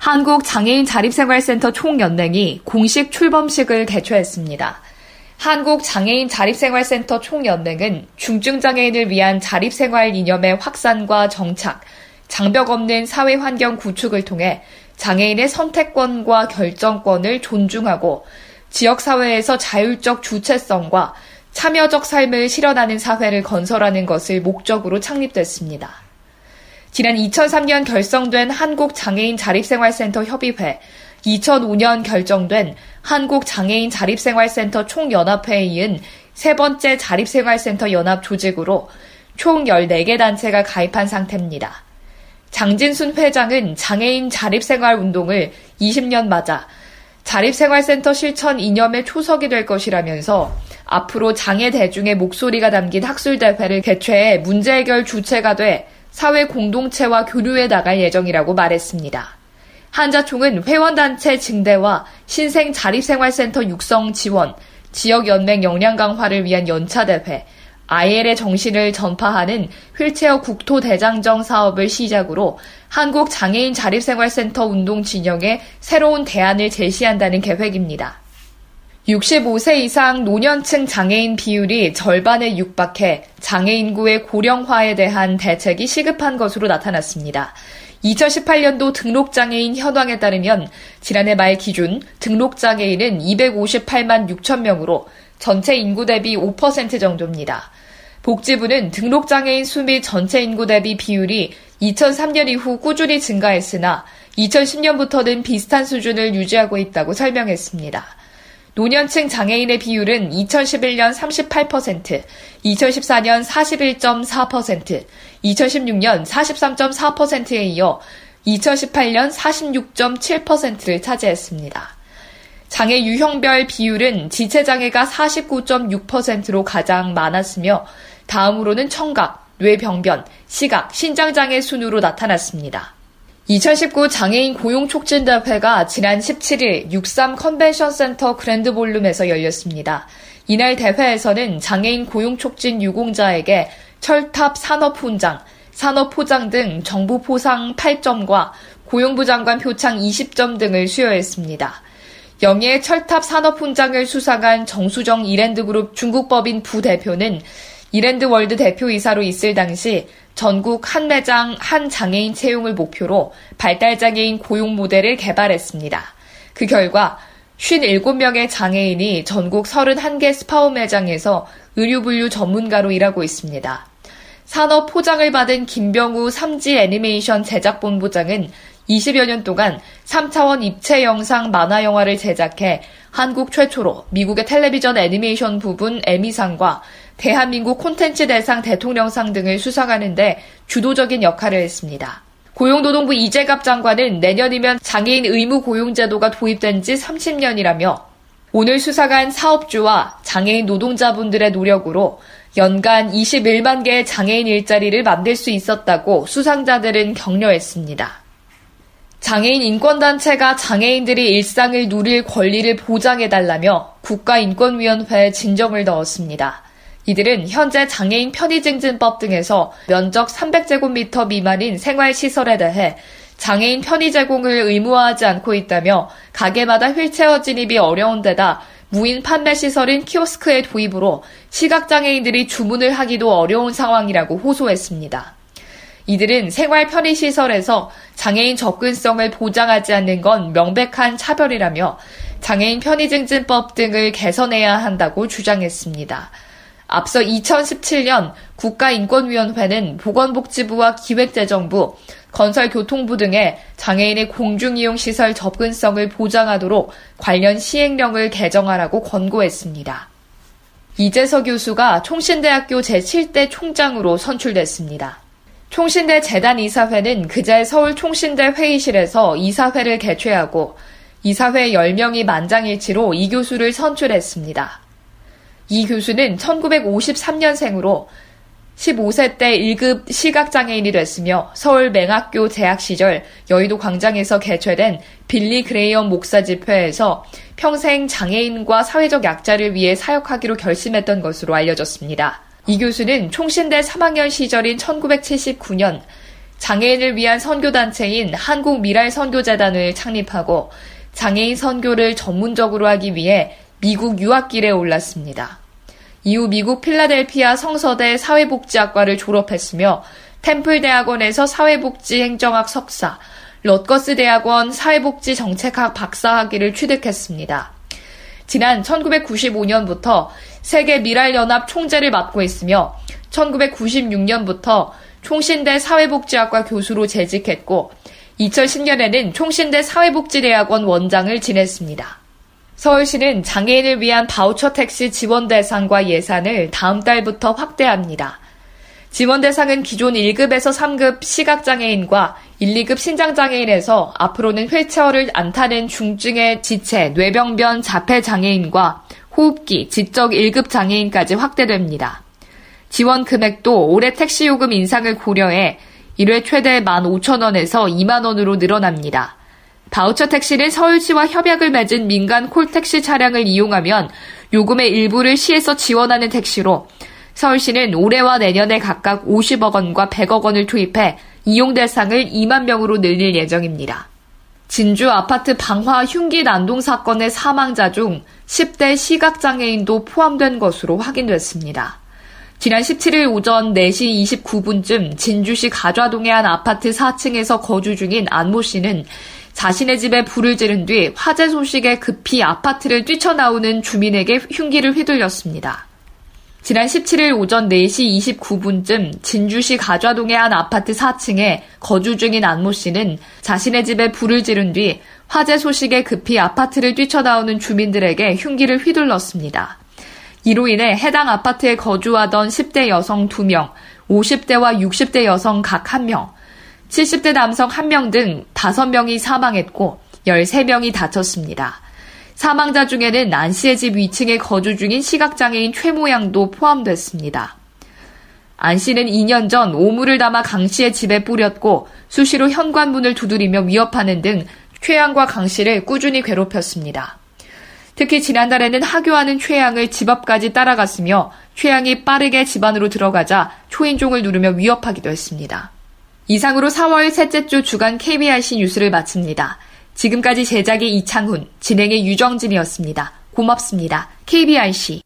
한국장애인 자립생활센터 총연맹이 공식 출범식을 개최했습니다. 한국장애인 자립생활센터 총연맹은 중증장애인을 위한 자립생활 이념의 확산과 정착, 장벽 없는 사회 환경 구축을 통해 장애인의 선택권과 결정권을 존중하고 지역사회에서 자율적 주체성과 참여적 삶을 실현하는 사회를 건설하는 것을 목적으로 창립됐습니다. 지난 2003년 결성된 한국장애인 자립생활센터 협의회, 2005년 결정된 한국장애인 자립생활센터 총연합회에 이은 세 번째 자립생활센터 연합 조직으로 총 14개 단체가 가입한 상태입니다. 장진순 회장은 장애인 자립생활 운동을 20년 맞아 자립생활센터 실천 이념의 초석이 될 것이라면서 앞으로 장애 대중의 목소리가 담긴 학술대회를 개최해 문제 해결 주체가 돼 사회 공동체와 교류해 나갈 예정이라고 말했습니다. 한자총은 회원단체 증대와 신생 자립생활센터 육성 지원, 지역연맹 역량 강화를 위한 연차대회, IL의 정신을 전파하는 휠체어 국토대장정 사업을 시작으로 한국장애인 자립생활센터 운동 진영에 새로운 대안을 제시한다는 계획입니다. 65세 이상 노년층 장애인 비율이 절반에 육박해 장애인 인구의 고령화에 대한 대책이 시급한 것으로 나타났습니다. 2018년도 등록장애인 현황에 따르면 지난해 말 기준 등록장애인은 258만 6천 명으로 전체 인구 대비 5% 정도입니다. 복지부는 등록장애인 수 및 전체 인구 대비 비율이 2003년 이후 꾸준히 증가했으나 2010년부터는 비슷한 수준을 유지하고 있다고 설명했습니다. 노년층 장애인의 비율은 2011년 38%, 2014년 41.4%, 2016년 43.4%에 이어 2018년 46.7%를 차지했습니다. 장애 유형별 비율은 지체장애가 49.6%로 가장 많았으며 다음으로는 청각, 뇌병변, 시각, 신장장애 순으로 나타났습니다. 2019 장애인 고용 촉진대회가 지난 17일 63 컨벤션 센터 그랜드 볼룸에서 열렸습니다. 이날 대회에서는 장애인 고용 촉진 유공자에게 철탑 산업훈장, 산업포장 등 정부 포상 8점과 고용부 장관 표창 20점 등을 수여했습니다. 영예 철탑 산업훈장을 수상한 정수정 이랜드그룹 중국법인 부대표는 이랜드월드 대표이사로 있을 당시 전국 한 매장 한 장애인 채용을 목표로 발달장애인 고용 모델을 개발했습니다. 그 결과 57명의 장애인이 전국 31개 스파오 매장에서 의류분류 전문가로 일하고 있습니다. 산업 포장을 받은 김병우 삼지 애니메이션 제작본부장은 20여 년 동안 3차원 입체 영상 만화 영화를 제작해 한국 최초로 미국의 텔레비전 애니메이션 부분 에미상과 대한민국 콘텐츠 대상 대통령상 등을 수상하는데 주도적인 역할을 했습니다. 고용노동부 이재갑 장관은 내년이면 장애인 의무 고용제도가 도입된 지 30년이라며 오늘 수상한 사업주와 장애인 노동자분들의 노력으로 연간 21만 개의 장애인 일자리를 만들 수 있었다고 수상자들은 격려했습니다. 장애인 인권단체가 장애인들이 일상을 누릴 권리를 보장해달라며 국가인권위원회에 진정을 넣었습니다. 이들은 현재 장애인 편의증진법 등에서 면적 300제곱미터 미만인 생활시설에 대해 장애인 편의 제공을 의무화하지 않고 있다며 가게마다 휠체어 진입이 어려운 데다 무인 판매 시설인 키오스크의 도입으로 시각장애인들이 주문을 하기도 어려운 상황이라고 호소했습니다. 이들은 생활 편의 시설에서 장애인 접근성을 보장하지 않는 건 명백한 차별이라며 장애인 편의증진법 등을 개선해야 한다고 주장했습니다. 앞서 2017년 국가인권위원회는 보건복지부와 기획재정부, 건설교통부 등의 장애인의 공중이용시설 접근성을 보장하도록 관련 시행령을 개정하라고 권고했습니다. 이재석 교수가 총신대학교 제7대 총장으로 선출됐습니다. 총신대 재단 이사회는 그제 서울 총신대 회의실에서 이사회를 개최하고 이사회 10명이 만장일치로 이 교수를 선출했습니다. 이 교수는 1953년생으로 15세 때 1급 시각장애인이 됐으며 서울 맹학교 재학 시절 여의도 광장에서 개최된 빌리 그레이엄 목사 집회에서 평생 장애인과 사회적 약자를 위해 사역하기로 결심했던 것으로 알려졌습니다. 이 교수는 총신대 3학년 시절인 1979년 장애인을 위한 선교단체인 한국미랄 선교재단을 창립하고 장애인 선교를 전문적으로 하기 위해 미국 유학길에 올랐습니다. 이후 미국 필라델피아 성서대 사회복지학과를 졸업했으며 템플 대학원에서 사회복지 행정학 석사, 럿거스 대학원 사회복지 정책학 박사 학위를 취득했습니다. 지난 1995년부터 세계 미랄연합 총재를 맡고 있으며 1996년부터 총신대 사회복지학과 교수로 재직했고 2010년에는 총신대 사회복지대학원 원장을 지냈습니다. 서울시는 장애인을 위한 바우처 택시 지원 대상과 예산을 다음 달부터 확대합니다. 지원 대상은 기존 1급에서 3급 시각장애인과 1, 2급 신장장애인에서 앞으로는 휠체어를 안 타는 중증의 지체, 뇌병변, 자폐장애인과 호흡기, 지적 1급 장애인까지 확대됩니다. 지원 금액도 올해 택시 요금 인상을 고려해 1회 최대 15,000원에서 2만원으로 늘어납니다. 바우처 택시는 서울시와 협약을 맺은 민간 콜택시 차량을 이용하면 요금의 일부를 시에서 지원하는 택시로 서울시는 올해와 내년에 각각 50억 원과 100억 원을 투입해 이용 대상을 2만 명으로 늘릴 예정입니다. 진주 아파트 방화 흉기 난동 사건의 사망자 중 10대 시각장애인도 포함된 것으로 확인됐습니다. 지난 17일 오전 4시 29분쯤 진주시 가좌동의 한 아파트 4층에서 거주 중인 안모 씨는 자신의 집에 불을 지른 뒤 화재 소식에 급히 아파트를 뛰쳐나오는 주민에게 흉기를 휘둘렸습니다. 지난 17일 오전 4시 29분쯤 진주시 가좌동의 한 아파트 4층에 거주 중인 안모 씨는 자신의 집에 불을 지른 뒤 화재 소식에 급히 아파트를 뛰쳐나오는 주민들에게 흉기를 휘둘렀습니다. 이로 인해 해당 아파트에 거주하던 10대 여성 2명, 50대와 60대 여성 각 1명, 70대 남성 1명 등 5명이 사망했고 13명이 다쳤습니다. 사망자 중에는 안 씨의 집 위층에 거주 중인 시각장애인 최모 양도 포함됐습니다. 안 씨는 2년 전 오물을 담아 강 씨의 집에 뿌렸고 수시로 현관문을 두드리며 위협하는 등 최양과 강 씨를 꾸준히 괴롭혔습니다. 특히 지난달에는 하교하는 최양을 집 앞까지 따라갔으며 최양이 빠르게 집 안으로 들어가자 초인종을 누르며 위협하기도 했습니다. 이상으로 4월 셋째 주 주간 KBRC 뉴스를 마칩니다. 지금까지 제작의 이창훈, 진행의 유정진이었습니다. 고맙습니다. KBRC.